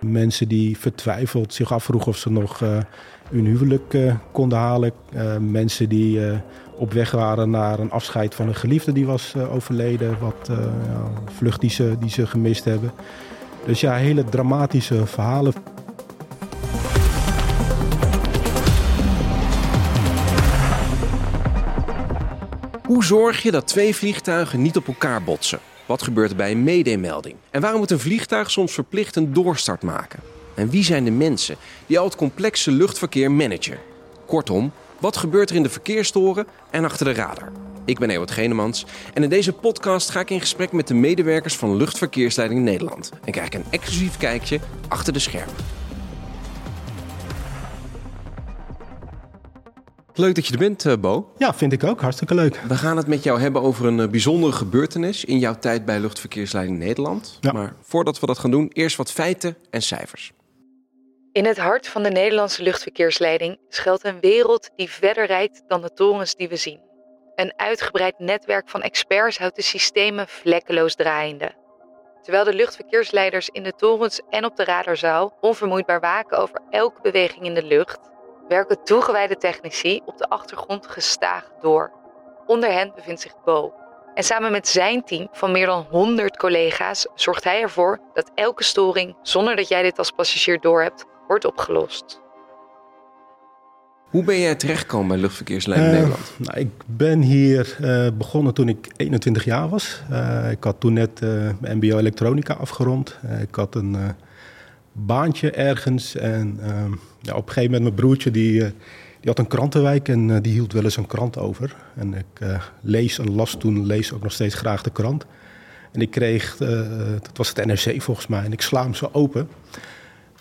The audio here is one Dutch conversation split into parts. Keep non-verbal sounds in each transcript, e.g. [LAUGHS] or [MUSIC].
Mensen die vertwijfeld zich afvroegen of ze nog uh, hun huwelijk uh, konden halen. Uh, mensen die op weg waren naar een afscheid van een geliefde die was overleden. Wat ja, vlucht die ze, die ze gemist hebben. Dus ja, hele dramatische verhalen. Hoe zorg je dat twee vliegtuigen niet op elkaar botsen? Wat gebeurt er bij een medemelding? En waarom moet een vliegtuig soms verplicht een doorstart maken? En wie zijn de mensen die al het complexe luchtverkeer managen? Kortom, wat gebeurt er in de verkeerstoren en achter de radar? Ik ben Ewart Genemans en in deze podcast ga ik in gesprek met de medewerkers van Luchtverkeersleiding Nederland en krijg ik een exclusief kijkje achter de schermen. Leuk dat je er bent, eh, Bo. Ja, vind ik ook. Hartstikke leuk. We gaan het met jou hebben over een eh, bijzondere gebeurtenis in jouw tijd bij Luchtverkeersleiding Nederland. Ja. Maar voordat we dat gaan doen, eerst wat feiten en cijfers. In het hart van de Nederlandse luchtverkeersleiding schuilt een wereld die verder reikt dan de torens die we zien. Een uitgebreid netwerk van experts houdt de systemen vlekkeloos draaiende. Terwijl de luchtverkeersleiders in de torens en op de radarzaal onvermoeid waken over elke beweging in de lucht, werken toegewijde technici op de achtergrond gestaag door. Onder hen bevindt zich Bo. En samen met zijn team van meer dan 100 collega's zorgt hij ervoor dat elke storing, zonder dat jij dit als passagier doorhebt, wordt opgelost. Hoe ben jij terechtgekomen bij Luchtverkeersleiding uh, Nederland? Nou, ik ben hier uh, begonnen toen ik 21 jaar was. Uh, ik had toen net MBO elektronica afgerond. ik had een baantje ergens. En ehm, ja, op een gegeven moment mijn broertje die, die had een krantenwijk en die hield wel eens een krant over. En ik lees en las toen, lees ook nog steeds graag de krant. En ik kreeg, dat was het NRC volgens mij, en ik sla hem zo open.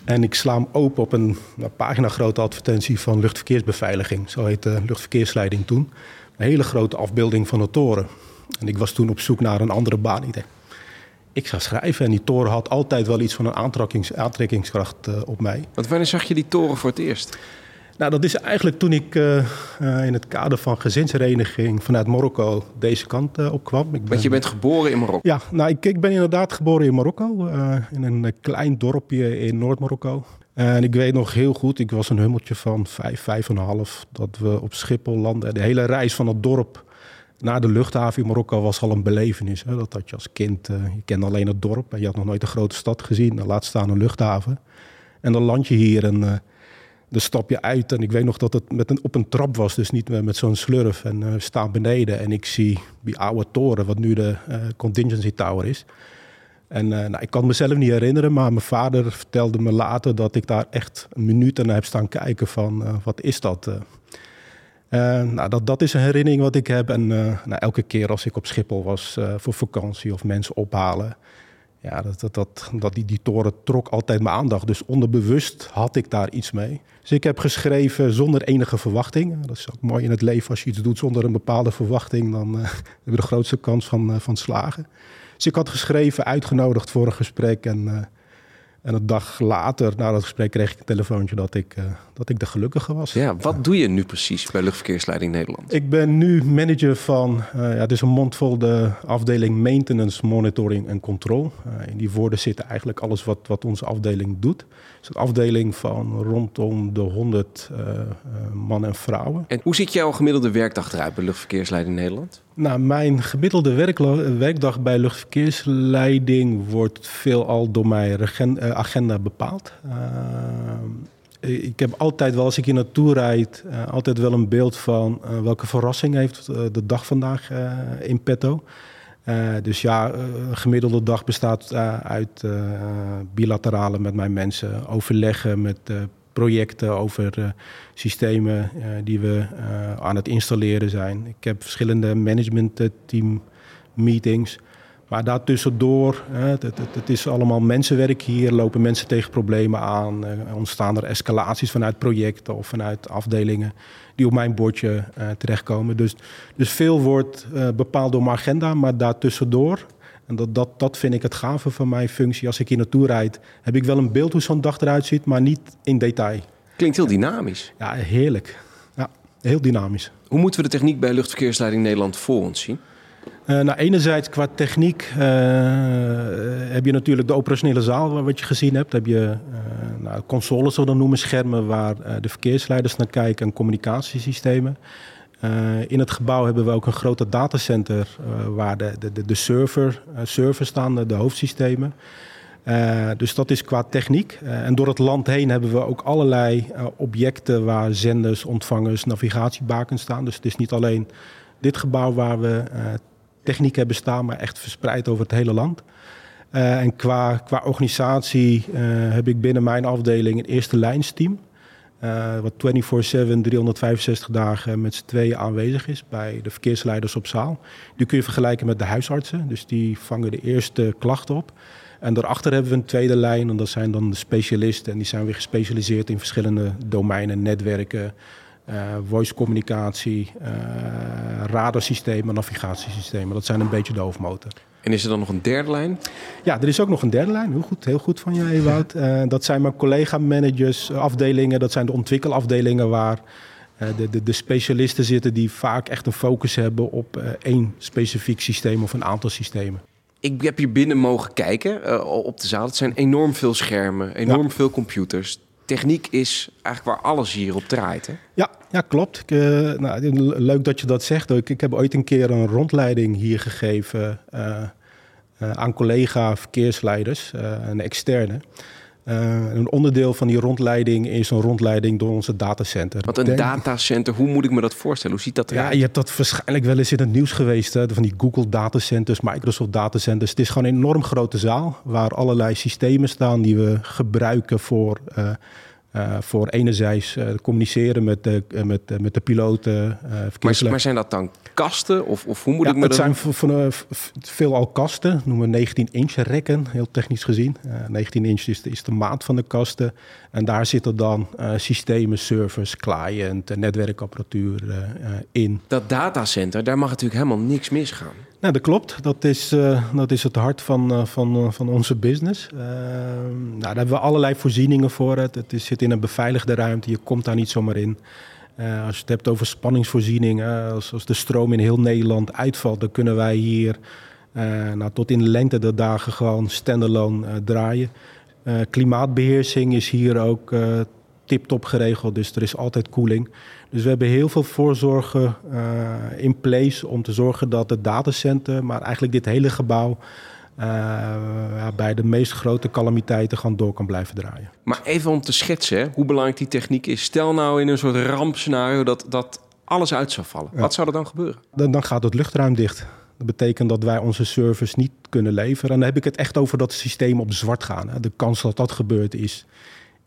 En ik sla hem open op een, een pagina grote advertentie van luchtverkeersbeveiliging. Zo heet de luchtverkeersleiding toen. Een hele grote afbeelding van de toren. En ik was toen op zoek naar een andere baan. Ik ik ga schrijven. En die toren had altijd wel iets van een aantrekkings, aantrekkingskracht uh, op mij. Want wanneer zag je die toren voor het eerst? Nou, dat is eigenlijk toen ik uh, uh, in het kader van gezinshereniging vanuit Marokko deze kant uh, opkwam. Ik ben... Want je bent geboren in Marokko? Ja, nou, ik, ik ben inderdaad geboren in Marokko, in een klein dorpje in Noord-Marokko. En ik weet nog heel goed, ik was een hummeltje van vijf, vijf en een half, dat we op Schiphol landden. De hele reis van het dorp naar de luchthaven in Marokko was al een belevenis. Hè? Dat had je als kind, je kende alleen het dorp en je had nog nooit een grote stad gezien. laat staan een luchthaven. En dan land je hier en dan stap je uit en ik weet nog dat het met een, op een trap was, dus niet met, met zo'n slurf. En uh, staan beneden en ik zie die oude toren, wat nu de uh, contingency tower is. En uh, nou, ik kan mezelf niet herinneren, maar mijn vader vertelde me later dat ik daar echt een minuut naar heb staan kijken van wat is dat? Nou, dat, dat is een herinnering wat ik heb. En nou, elke keer als ik op Schiphol was voor vakantie of mensen ophalen, ja, dat, dat, dat, die, die toren trok altijd mijn aandacht. Dus onderbewust had ik daar iets mee. Dus ik heb geschreven zonder enige verwachting. Dat is ook mooi in het leven als je iets doet zonder een bepaalde verwachting. Dan [LAUGHS] heb je de grootste kans van, van slagen. Dus ik had geschreven, uitgenodigd voor een gesprek. En en een dag later, na dat gesprek, kreeg ik een telefoontje dat ik, uh, dat ik de gelukkige was. Ja, wat doe je nu precies bij Luchtverkeersleiding Nederland? Ik ben nu manager van, uh, ja, het is een mondvol de afdeling Maintenance, Monitoring en Control. Uh, in die woorden zitten eigenlijk alles wat, wat onze afdeling doet. Het is een afdeling van rondom de 100 mannen en vrouwen. En hoe ziet jouw gemiddelde werkdag eruit bij Luchtverkeersleiding Nederland? Nou, mijn gemiddelde werkdag bij luchtverkeersleiding wordt veelal door mijn eh, agenda bepaald. Uh, ik heb altijd wel, als ik hier naartoe rijd, uh, altijd wel een beeld van welke verrassing heeft de dag vandaag in petto. dus ja, een gemiddelde dag bestaat uit bilaterale met mijn mensen, overleggen met projecten, over uh, systemen uh, die we uh, aan het installeren zijn. Ik heb verschillende management team meetings. Maar daartussendoor, het, het, het, is allemaal mensenwerk hier, lopen mensen tegen problemen aan, ontstaan er escalaties vanuit projecten of vanuit afdelingen die op mijn bordje terechtkomen. Dus, dus veel wordt bepaald door mijn agenda, maar daartussendoor en dat, dat, dat vind ik het gave van mijn functie. Als ik hier naartoe rijd, heb ik wel een beeld hoe zo'n dag eruit ziet, maar niet in detail. Klinkt heel dynamisch. Ja, heerlijk. Ja, heel dynamisch. Hoe moeten we de techniek bij Luchtverkeersleiding Nederland voor ons zien? Uh, nou, enerzijds qua techniek uh, heb je natuurlijk de operationele zaal wat je gezien hebt. heb je uh, nou, consoles, zo dan noemen, schermen waar de verkeersleiders naar kijken en communicatiesystemen. In het gebouw hebben we ook een grote datacenter waar de, de, de server, server staan, de hoofdsystemen. dus dat is qua techniek. en door het land heen hebben we ook allerlei objecten waar zenders, ontvangers, navigatiebakens staan. Dus het is niet alleen dit gebouw waar we techniek hebben staan, maar echt verspreid over het hele land. En qua, qua organisatie heb ik binnen mijn afdeling een eerste lijnsteam. Uh, wat 24-7, 365 dagen met z'n tweeën aanwezig is bij de verkeersleiders op zaal. Die kun je vergelijken met de huisartsen. Dus die vangen de eerste klachten op. En daarachter hebben we een tweede lijn. En dat zijn dan de specialisten. En die zijn weer gespecialiseerd in verschillende domeinen, netwerken, uh, voice communicatie, uh, radarsystemen, navigatiesystemen. Dat zijn een beetje de hoofdmoten. En is er dan nog een derde lijn? Ja, er is ook nog een derde lijn. Heel goed, heel goed van je, Ewout. Uh, dat zijn mijn collega-managers, afdelingen. Dat zijn de ontwikkelafdelingen waar de, de, de, specialisten zitten... die vaak echt een focus hebben op één specifiek systeem of een aantal systemen. Ik heb hier binnen mogen kijken op de zaal. Het zijn enorm veel schermen, enorm veel computers techniek is eigenlijk waar alles hier op draait. Hè? Ja, ja, klopt. Ik, uh, nou, leuk dat je dat zegt. Ik, ik heb ooit een keer een rondleiding hier gegeven uh, aan collega verkeersleiders, een externe. Een onderdeel van die rondleiding is een rondleiding door onze datacenter. Wat een datacenter, hoe moet ik me dat voorstellen? Hoe ziet dat eruit? Ja, je hebt dat waarschijnlijk wel eens in het nieuws geweest. Hè? Van die Google datacenters, Microsoft datacenters. Het is gewoon een enorm grote zaal waar allerlei systemen staan die we gebruiken voor uh, voor enerzijds uh, communiceren met de, uh, met, met de piloten. Maar, maar, zijn dat dan kasten? Of, of hoe moet ja, ik me het zijn van, veelal kasten, noemen we 19 inch rekken, heel technisch gezien. 19 inch is de, is de maat van de kasten. En daar zitten dan systemen, servers, client, netwerkapparatuur in. Dat datacenter, daar mag natuurlijk helemaal niks misgaan. Nou, dat klopt. Dat is, uh, dat is het hart van, uh, van, uh, van onze business. nou, daar hebben we allerlei voorzieningen voor. Het, het zit in een beveiligde ruimte. Je komt daar niet zomaar in. als je het hebt over spanningsvoorzieningen, als, als de stroom in heel Nederland uitvalt, dan kunnen wij hier nou, tot in de lengte der dagen gewoon standalone draaien. klimaatbeheersing is hier ook tip-top geregeld, dus er is altijd koeling. Dus we hebben heel veel voorzorgen uh, in place om te zorgen dat het datacenter, maar eigenlijk dit hele gebouw, uh, ja, bij de meest grote calamiteiten gewoon door kan blijven draaien. Maar even om te schetsen hoe belangrijk die techniek is. Stel nou in een soort rampscenario dat, dat alles uit zou vallen. Wat zou er dan gebeuren? Dan, dan gaat het luchtruim dicht. Dat betekent dat wij onze service niet kunnen leveren. En dan heb ik het echt over dat systeem op zwart gaan. De kans dat dat gebeurt is,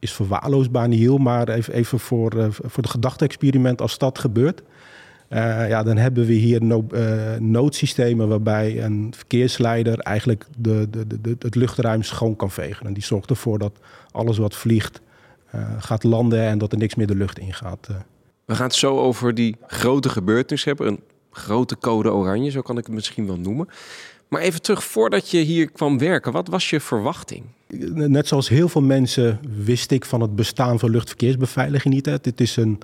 is verwaarloosbaar niet heel, maar even, even voor, uh, voor de gedachte-experiment als dat gebeurt. Uh, ja, dan hebben we hier uh, noodsystemen waarbij een verkeersleider eigenlijk de, de, de, het luchtruim schoon kan vegen. En die zorgt ervoor dat alles wat vliegt gaat landen en dat er niks meer de lucht ingaat. We gaan het zo over die grote gebeurtenis hebben. Een grote code oranje, zo kan ik het misschien wel noemen. Maar even terug, voordat je hier kwam werken, wat was je verwachting? Net zoals heel veel mensen wist ik van het bestaan van luchtverkeersbeveiliging niet. Het is een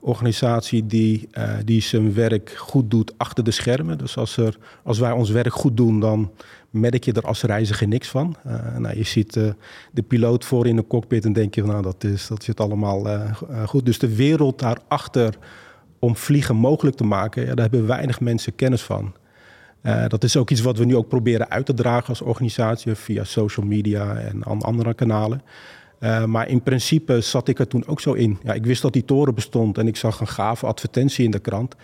organisatie die, uh, die zijn werk goed doet achter de schermen. Dus als, er, als wij ons werk goed doen, dan merk je er als reiziger niks van. Uh, nou, je ziet uh, de piloot voor in de cockpit en denk je, nou, dat, is, dat zit allemaal goed. Dus de wereld daarachter om vliegen mogelijk te maken, ja, daar hebben weinig mensen kennis van. Uh, dat is ook iets wat we nu ook proberen uit te dragen als organisatie via social media en andere kanalen. Uh, maar in principe zat ik er toen ook zo in. Ja, ik wist dat die toren bestond en ik zag een gave advertentie in de krant.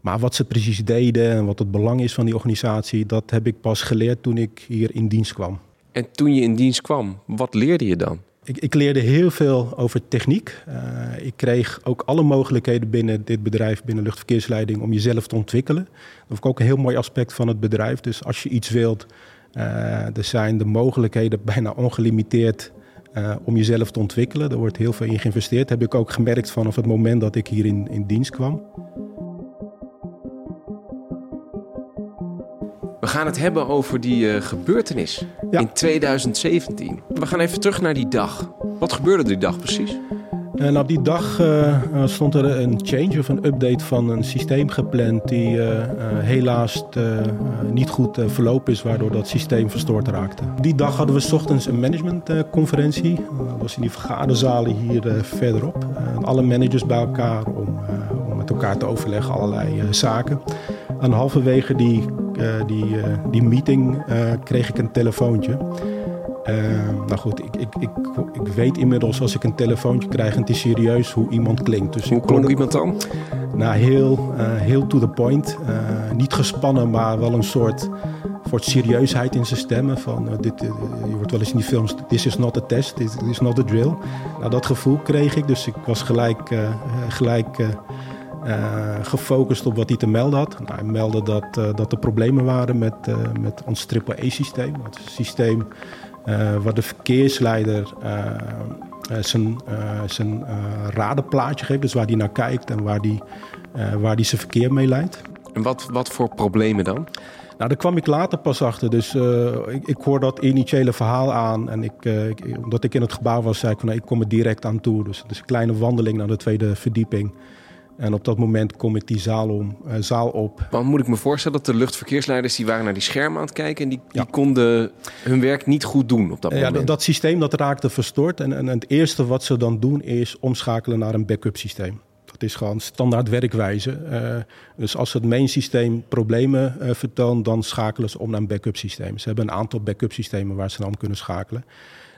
Maar wat ze precies deden en wat het belang is van die organisatie, dat heb ik pas geleerd toen ik hier in dienst kwam. En toen je in dienst kwam, wat leerde je dan? Ik, ik leerde heel veel over techniek. Uh, ik kreeg ook alle mogelijkheden binnen dit bedrijf, binnen luchtverkeersleiding, om jezelf te ontwikkelen. Dat is ook een heel mooi aspect van het bedrijf. Dus als je iets wilt, uh, er zijn de mogelijkheden bijna ongelimiteerd uh, om jezelf te ontwikkelen. Er wordt heel veel in geïnvesteerd. Dat heb ik ook gemerkt vanaf het moment dat ik hier in, in dienst kwam. Gaan het hebben over die uh, gebeurtenis in 2017. We gaan even terug naar die dag. Wat gebeurde die dag precies? En op die dag stond er een change of een update van een systeem gepland die helaas niet goed verlopen is, waardoor dat systeem verstoord raakte. Die dag hadden we s ochtends een managementconferentie. dat was in die vergaderzalen hier verderop. alle managers bij elkaar om, om met elkaar te overleggen allerlei zaken. En halverwege die, die, die meeting kreeg ik een telefoontje. Uh, nou goed, ik, ik, ik, ik, weet inmiddels als ik een telefoontje krijg en het is serieus hoe iemand klinkt. Dus hoe klonk iemand dan? Nou, heel, heel to the point. Niet gespannen, maar wel een soort, soort serieusheid in zijn stemmen. Van, uh, dit, je wordt wel eens in die films, this is not a test, this is not a drill. Nou, dat gevoel kreeg ik, dus ik was gelijk, gelijk gefocust op wat hij te melden had. Nou, hij meldde dat, dat er problemen waren met, met ons triple-E-systeem. Het systeem uh, waar de verkeersleider zijn, zijn radenplaatje geeft, dus waar hij naar kijkt en waar hij waar die zijn verkeer mee leidt. En wat, wat voor problemen dan? Nou, daar kwam ik later pas achter. Dus ik, ik hoor dat initiële verhaal aan. En ik, ik, omdat ik in het gebouw was, zei ik van nou, ik kom er direct aan toe. Dus het is een kleine wandeling naar de tweede verdieping. En op dat moment kom ik die zaal, om, uh, zaal op. Maar moet ik me voorstellen dat de luchtverkeersleiders... die waren naar die schermen aan het kijken... en die, die konden hun werk niet goed doen op dat moment? Ja, dat systeem dat raakte verstoord. En, en, het eerste wat ze dan doen is omschakelen naar een backup systeem. Dat is gewoon standaard werkwijze. Uh, dus als het main systeem problemen uh, vertoont... dan schakelen ze om naar een backup systeem. Ze hebben een aantal backup systemen waar ze dan om kunnen schakelen.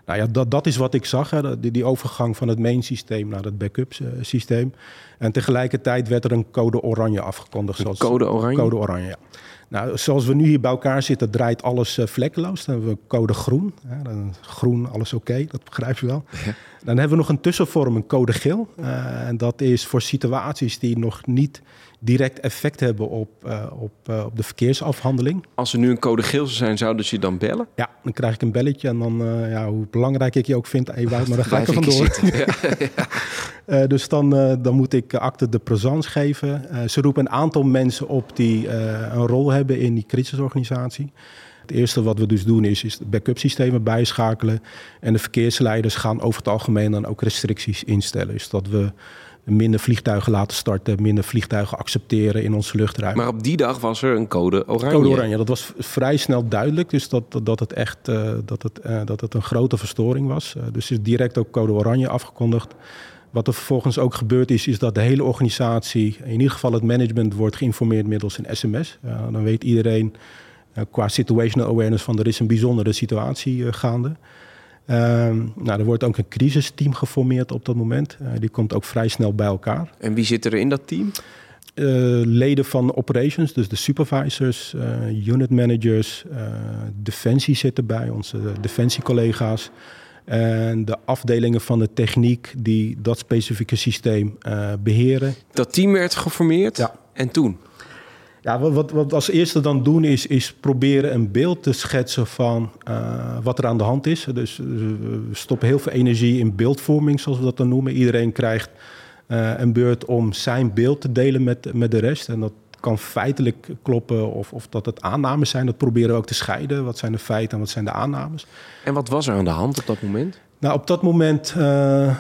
Nou ja, dat, dat is wat ik zag, hè, die, die overgang van het main systeem naar het backup uh, systeem. En tegelijkertijd werd er een code oranje afgekondigd. Een code oranje? Code oranje, ja. Nou, zoals we nu hier bij elkaar zitten, draait alles uh, vlekkeloos. Dan hebben we code groen. Hè, dan groen, alles oké, dat begrijp je wel. Dan hebben we nog een tussenvorm, een code geel. Uh, en dat is voor situaties die nog niet direct effect hebben op, uh, op, uh, op de verkeersafhandeling. Als er nu een code geel zou zijn, zouden ze je dan bellen? Ja, dan krijg ik een belletje en dan, uh, ja, hoe belangrijk ik je ook vind, hey, maar [LAUGHS] dan ga ik er vandoor. [LAUGHS] ja, dus dan, dan moet ik acte de présence geven. ze roepen een aantal mensen op die een rol hebben in die crisisorganisatie. Het eerste wat we dus doen is, is backup systemen bijschakelen. En de verkeersleiders gaan over het algemeen dan ook restricties instellen. Dus dat we minder vliegtuigen laten starten, minder vliegtuigen accepteren in onze luchtruim. Maar op die dag was er een code oranje. Code oranje, dat was vrij snel duidelijk. Dus dat, dat het echt uh, dat het, uh, dat het een grote verstoring was. Uh, dus is direct ook code oranje afgekondigd. Wat er vervolgens ook gebeurd is, is dat de hele organisatie, in ieder geval het management, wordt geïnformeerd middels een sms. dan weet iedereen qua situational awareness van er is een bijzondere situatie gaande. Ehm, nou, er wordt ook een crisisteam geformeerd op dat moment. Uh, die komt ook vrij snel bij elkaar. En wie zit er in dat team? Uh, leden van operations, dus de supervisors, uh, unit managers, defensie zitten bij, onze defensiecollega's. En de afdelingen van de techniek die dat specifieke systeem beheren. Dat team werd geformeerd? Ja. En toen? Ja, wat, wat als eerste dan doen is, is proberen een beeld te schetsen van uh, wat er aan de hand is. Dus uh, we stoppen heel veel energie in beeldvorming, zoals we dat dan noemen. Iedereen krijgt uh, een beurt om zijn beeld te delen met, met de rest. En dat kan feitelijk kloppen of, of dat het aannames zijn. Dat proberen we ook te scheiden. Wat zijn de feiten en wat zijn de aannames? En wat was er aan de hand op dat moment? Nou, op dat moment uh,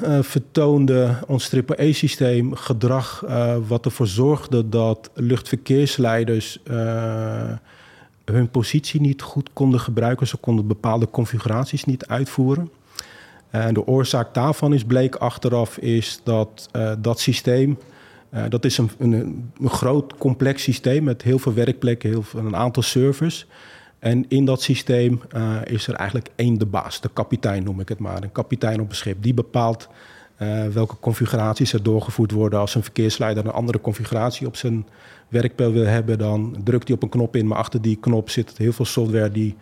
uh, vertoonde ons triple-E-systeem gedrag uh, wat ervoor zorgde dat luchtverkeersleiders hun positie niet goed konden gebruiken. Ze konden bepaalde configuraties niet uitvoeren. En de oorzaak daarvan is, bleek achteraf, is dat dat systeem, dat is een, een, een, groot complex systeem met heel veel werkplekken, heel veel, een aantal servers. En in dat systeem uh, is er eigenlijk één de baas, de kapitein noem ik het maar. Een kapitein op een schip. Die bepaalt uh, welke configuraties er doorgevoerd worden. Als een verkeersleider een andere configuratie op zijn werkpijl wil hebben, dan drukt hij op een knop in. Maar achter die knop zit heel veel software die,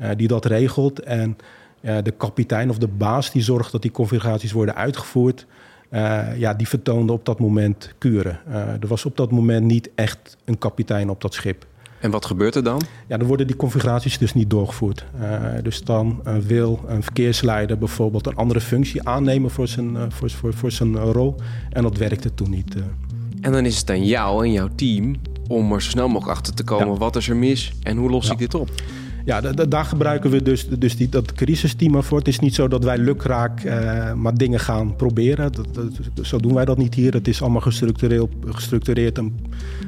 uh, die dat regelt. En de kapitein of de baas die zorgt dat die configuraties worden uitgevoerd. ja, die vertoonde op dat moment kuren. er was op dat moment niet echt een kapitein op dat schip. En wat gebeurt er dan? Ja, dan worden die configuraties dus niet doorgevoerd. Uh, dus dan uh, wil een verkeersleider bijvoorbeeld een andere functie aannemen voor zijn, uh, voor, voor, voor zijn rol. En dat werkte toen niet. En dan is het aan jou en jouw team om er zo snel mogelijk achter te komen. Ja. Wat is er mis en hoe los ja. ik dit op? Ja, daar gebruiken we dus, dus die, dat crisisteam voor. Het is niet zo dat wij lukraak uh, maar dingen gaan proberen. Dat, zo doen wij dat niet hier. Het is allemaal gestructureerd en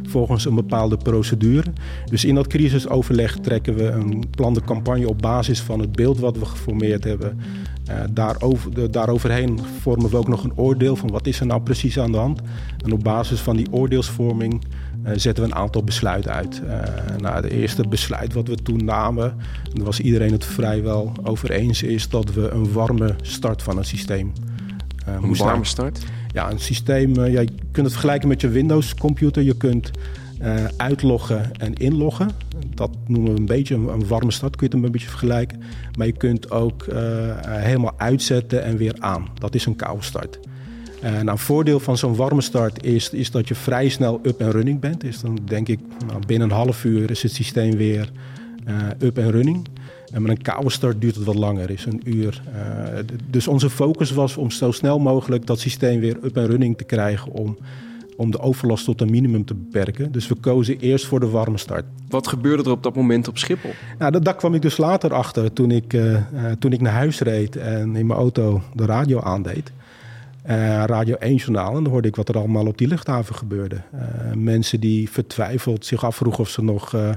volgens een bepaalde procedure. Dus in dat crisisoverleg trekken we een plande campagne op basis van het beeld wat we geformeerd hebben. Uh, daarover, de, daaroverheen vormen we ook nog een oordeel van wat is er nou precies aan de hand. En op basis van die oordeelsvorming zetten we een aantal besluiten uit. Uh, nou, het eerste besluit wat we toen namen, en daar was iedereen het vrijwel over eens, is dat we een warme start van het systeem uh, Een warme start? Ja, een systeem, ja, je kunt het vergelijken met je Windows-computer. Je kunt uitloggen en inloggen. Dat noemen we een beetje een, warme start, kun je het een beetje vergelijken. Maar je kunt ook helemaal uitzetten en weer aan. Dat is een koude start. Uh, nou, een voordeel van zo'n warme start is, is dat je vrij snel up en running bent. Dus dan denk ik, nou, binnen een half uur is het systeem weer uh, up en running. En met een koude start duurt het wat langer, is een uur. Uh, dus onze focus was om zo snel mogelijk dat systeem weer up en running te krijgen om, om de overlast tot een minimum te beperken. Dus we kozen eerst voor de warme start. Wat gebeurde er op dat moment op Schiphol? Nou, dat, daar kwam ik dus later achter toen ik, toen ik naar huis reed en in mijn auto de radio aandeed. Uh, Radio 1-journaal. En dan hoorde ik wat er allemaal op die luchthaven gebeurde. Uh, mensen die vertwijfeld zich afvroegen of ze nog uh,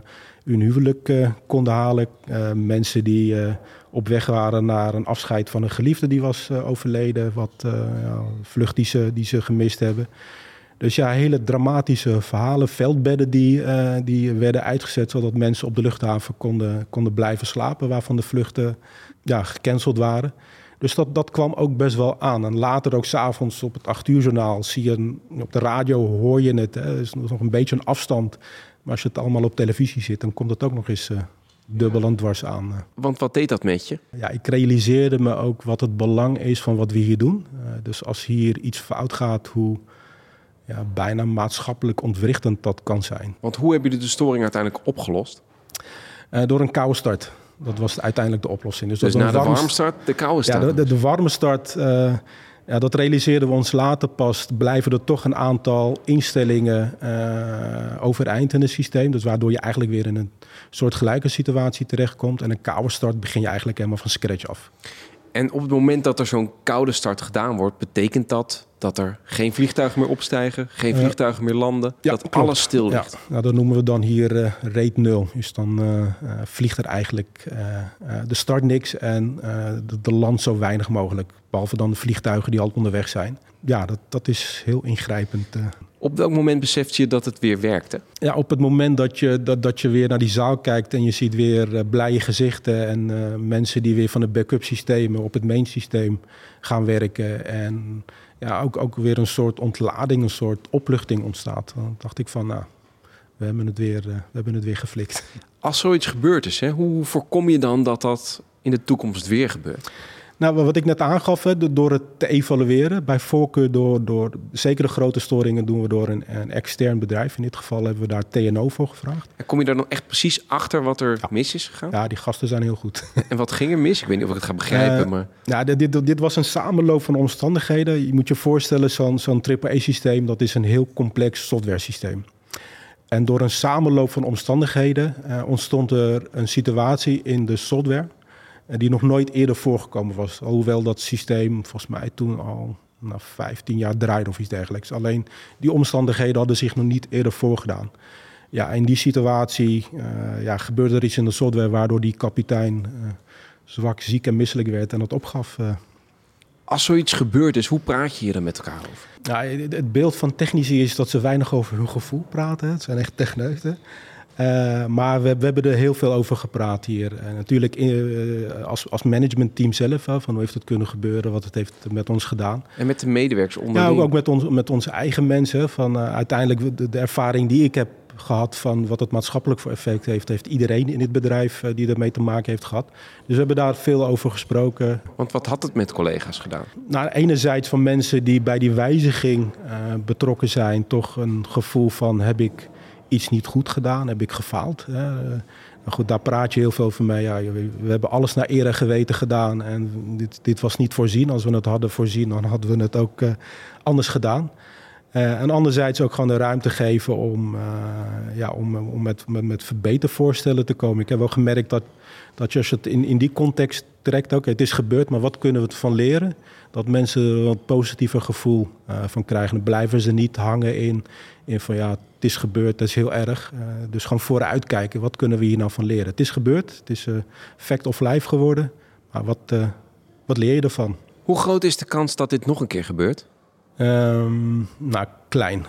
hun huwelijk konden halen. mensen die op weg waren naar een afscheid van een geliefde die was overleden. Wat ja, vlucht die ze, die ze gemist hebben. Dus ja, hele dramatische verhalen, veldbedden die, die werden uitgezet... zodat mensen op de luchthaven konden, konden blijven slapen... waarvan de vluchten ja, gecanceld waren... Dus dat, dat kwam ook best wel aan. En later ook s'avonds op het 8 uur journaal zie je, op de radio hoor je het. Er is nog een beetje een afstand. Maar als je het allemaal op televisie zit, dan komt het ook nog eens uh, dubbel en dwars aan. Eh. Want wat deed dat met je? Ja, ik realiseerde me ook wat het belang is van wat we hier doen. Uh, dus als hier iets fout gaat, hoe ja, bijna maatschappelijk ontwrichtend dat kan zijn. Want hoe hebben jullie de storing uiteindelijk opgelost? door een koude start. Dat was uiteindelijk de oplossing. Dus, dus na de warme start, de koude start? Ja, de, de, warme start, uh, ja, dat realiseerden we ons later pas. Blijven er toch een aantal instellingen uh, overeind in het systeem. Dus waardoor je eigenlijk weer in een soort gelijke situatie terechtkomt. En een koude start begin je eigenlijk helemaal van scratch af. En op het moment dat er zo'n koude start gedaan wordt, betekent dat dat er geen vliegtuigen meer opstijgen, geen vliegtuigen meer landen, dat alles stil ligt. Ja, nou, dat noemen we dan hier uh, rate 0. Dus dan uh, vliegt er eigenlijk de start niks en de, de land zo weinig mogelijk. Behalve dan de vliegtuigen die al onderweg zijn. Ja, dat, dat is heel ingrijpend. Op welk moment beseft je dat het weer werkte? Ja, op het moment dat je, dat, dat je weer naar die zaal kijkt en je ziet weer uh, blije gezichten en uh, mensen die weer van de backup systemen op het main systeem gaan werken. En ja, ook, ook weer een soort ontlading, een soort opluchting ontstaat. Dan dacht ik van, nou, we hebben het weer, uh, we hebben het weer geflikt. Als zoiets gebeurd is, hè, hoe voorkom je dan dat dat in de toekomst weer gebeurt? Nou, wat ik net aangaf, hè, door het te evalueren, bij voorkeur door, door zekere grote storingen doen we door een, een, extern bedrijf. In dit geval hebben we daar TNO voor gevraagd. En kom je daar dan echt precies achter wat er mis is gegaan? Ja, die gasten zijn heel goed. [LAUGHS] En wat ging er mis? Ik weet niet of ik het ga begrijpen, uh, maar... Ja, dit, dit, dit, was een samenloop van omstandigheden. Je moet je voorstellen, zo'n zo'n AAA-systeem, dat is een heel complex software systeem. En door een samenloop van omstandigheden uh, ontstond er een situatie in de software die nog nooit eerder voorgekomen was. Hoewel dat systeem volgens mij toen al nou, 15 jaar draaide of iets dergelijks. Alleen die omstandigheden hadden zich nog niet eerder voorgedaan. Ja, in die situatie uh, ja, gebeurde er iets in de software waardoor die kapitein uh, zwak, ziek en misselijk werd en dat opgaf. Uh. Als zoiets gebeurd is, hoe praat je hier dan met elkaar over? Ja, het beeld van technici is dat ze weinig over hun gevoel praten. Het zijn echt techneuten. Uh, maar we, we, hebben er heel veel over gepraat hier. En natuurlijk uh, als, als managementteam zelf, van hoe heeft het kunnen gebeuren, wat het heeft met ons gedaan. En met de medewerkers onderling? Ja, ook, met, ons, met onze eigen mensen. Van, uh, uiteindelijk de, de, ervaring die ik heb gehad van wat het maatschappelijk voor effect heeft, heeft iedereen in dit bedrijf die ermee te maken heeft gehad. Dus we hebben daar veel over gesproken. Want wat had het met collega's gedaan? Nou, enerzijds van mensen die bij die wijziging betrokken zijn, toch een gevoel van heb ik iets niet goed gedaan? Heb ik gefaald? Nou goed, daar praat je heel veel over mee. Ja, we hebben alles naar eer en geweten gedaan. En dit, dit was niet voorzien. Als we het hadden voorzien, dan hadden we het ook uh, anders gedaan. en anderzijds ook gewoon de ruimte geven om, ja, om, om met, met, met verbetervoorstellen te komen. Ik heb wel gemerkt dat, dat je als je het in, in die context trekt, oké, het is gebeurd, maar wat kunnen we ervan leren? Dat mensen er een positiever gevoel van krijgen. Dan blijven ze niet hangen in, in van ja, het is gebeurd, dat is heel erg. Uh, dus gewoon vooruit kijken, wat kunnen we hier nou van leren? Het is gebeurd, het is uh, fact of life geworden. Maar wat, uh, wat leer je ervan? Hoe groot is de kans dat dit nog een keer gebeurt? Um, nou, klein.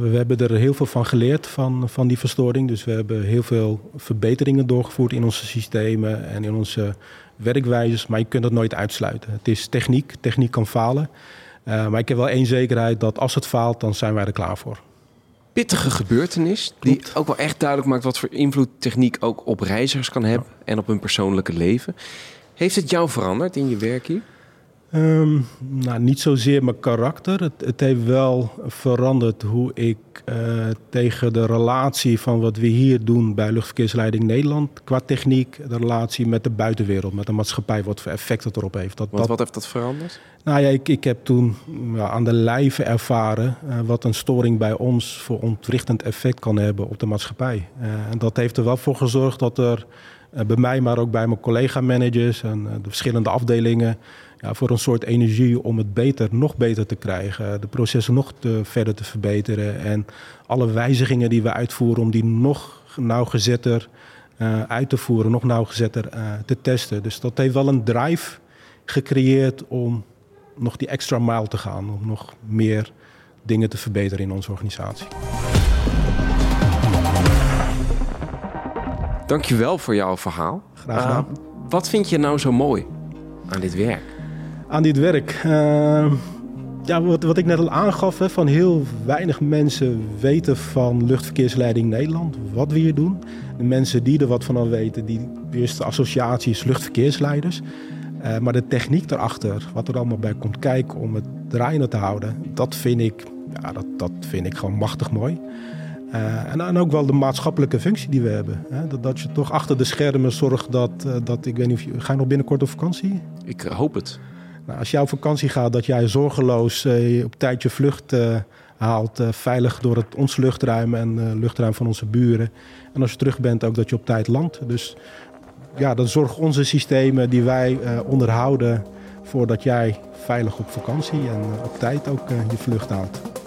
we hebben er heel veel van geleerd van, van die verstoring. Dus we hebben heel veel verbeteringen doorgevoerd in onze systemen en in onze werkwijzes. Maar je kunt het nooit uitsluiten. Het is techniek, techniek kan falen. maar ik heb wel één zekerheid dat als het faalt, dan zijn wij er klaar voor pittige gebeurtenis. Die ook wel echt duidelijk maakt wat voor invloed techniek ook op reizigers kan hebben en op hun persoonlijke leven. Heeft het jou veranderd in je werk hier? Um, nou, niet zozeer mijn karakter. Het, het heeft wel veranderd hoe ik uh, tegen de relatie van wat we hier doen bij Luchtverkeersleiding Nederland, qua techniek, de relatie met de buitenwereld, met de maatschappij, wat voor effect het erop heeft. Dat, wat, wat heeft dat veranderd? Nou ja, ik, ik heb toen ja, aan de lijve ervaren uh, wat een storing bij ons voor ontwrichtend effect kan hebben op de maatschappij. Uh, en dat heeft er wel voor gezorgd dat er bij mij, maar ook bij mijn collega-managers en de verschillende afdelingen ja, voor een soort energie om het beter, nog beter te krijgen. De processen nog te, verder te verbeteren. En alle wijzigingen die we uitvoeren om die nog nauwgezetter uh, uit te voeren, nog nauwgezetter uh, te testen. Dus dat heeft wel een drive gecreëerd om nog die extra mile te gaan. Om nog meer dingen te verbeteren in onze organisatie. Dankjewel voor jouw verhaal. Graag gedaan. Uh, wat vind je nou zo mooi aan dit werk? Aan dit werk? Uh, ja, wat, wat ik net al aangaf, hè, van heel weinig mensen weten van luchtverkeersleiding Nederland, wat we hier doen. De mensen die er wat van al weten, die eerste associatie is luchtverkeersleiders. Uh, maar de techniek daarachter, wat er allemaal bij komt kijken om het draaiende te houden, dat vind ik, ja, dat, dat vind ik gewoon machtig mooi. Uh, en, en, ook wel de maatschappelijke functie die we hebben. Hè? Dat, dat, je toch achter de schermen zorgt dat, uh, dat ik weet niet of je, ga je nog binnenkort op vakantie? Ik hoop het. Nou, als jij op vakantie gaat, dat jij zorgeloos uh, op tijd je vlucht uh, haalt, uh, veilig door het, ons luchtruim en luchtruim van onze buren. En als je terug bent, ook dat je op tijd landt. Dus ja, dan zorgen onze systemen die wij onderhouden voor dat jij veilig op vakantie en op tijd ook je vlucht haalt.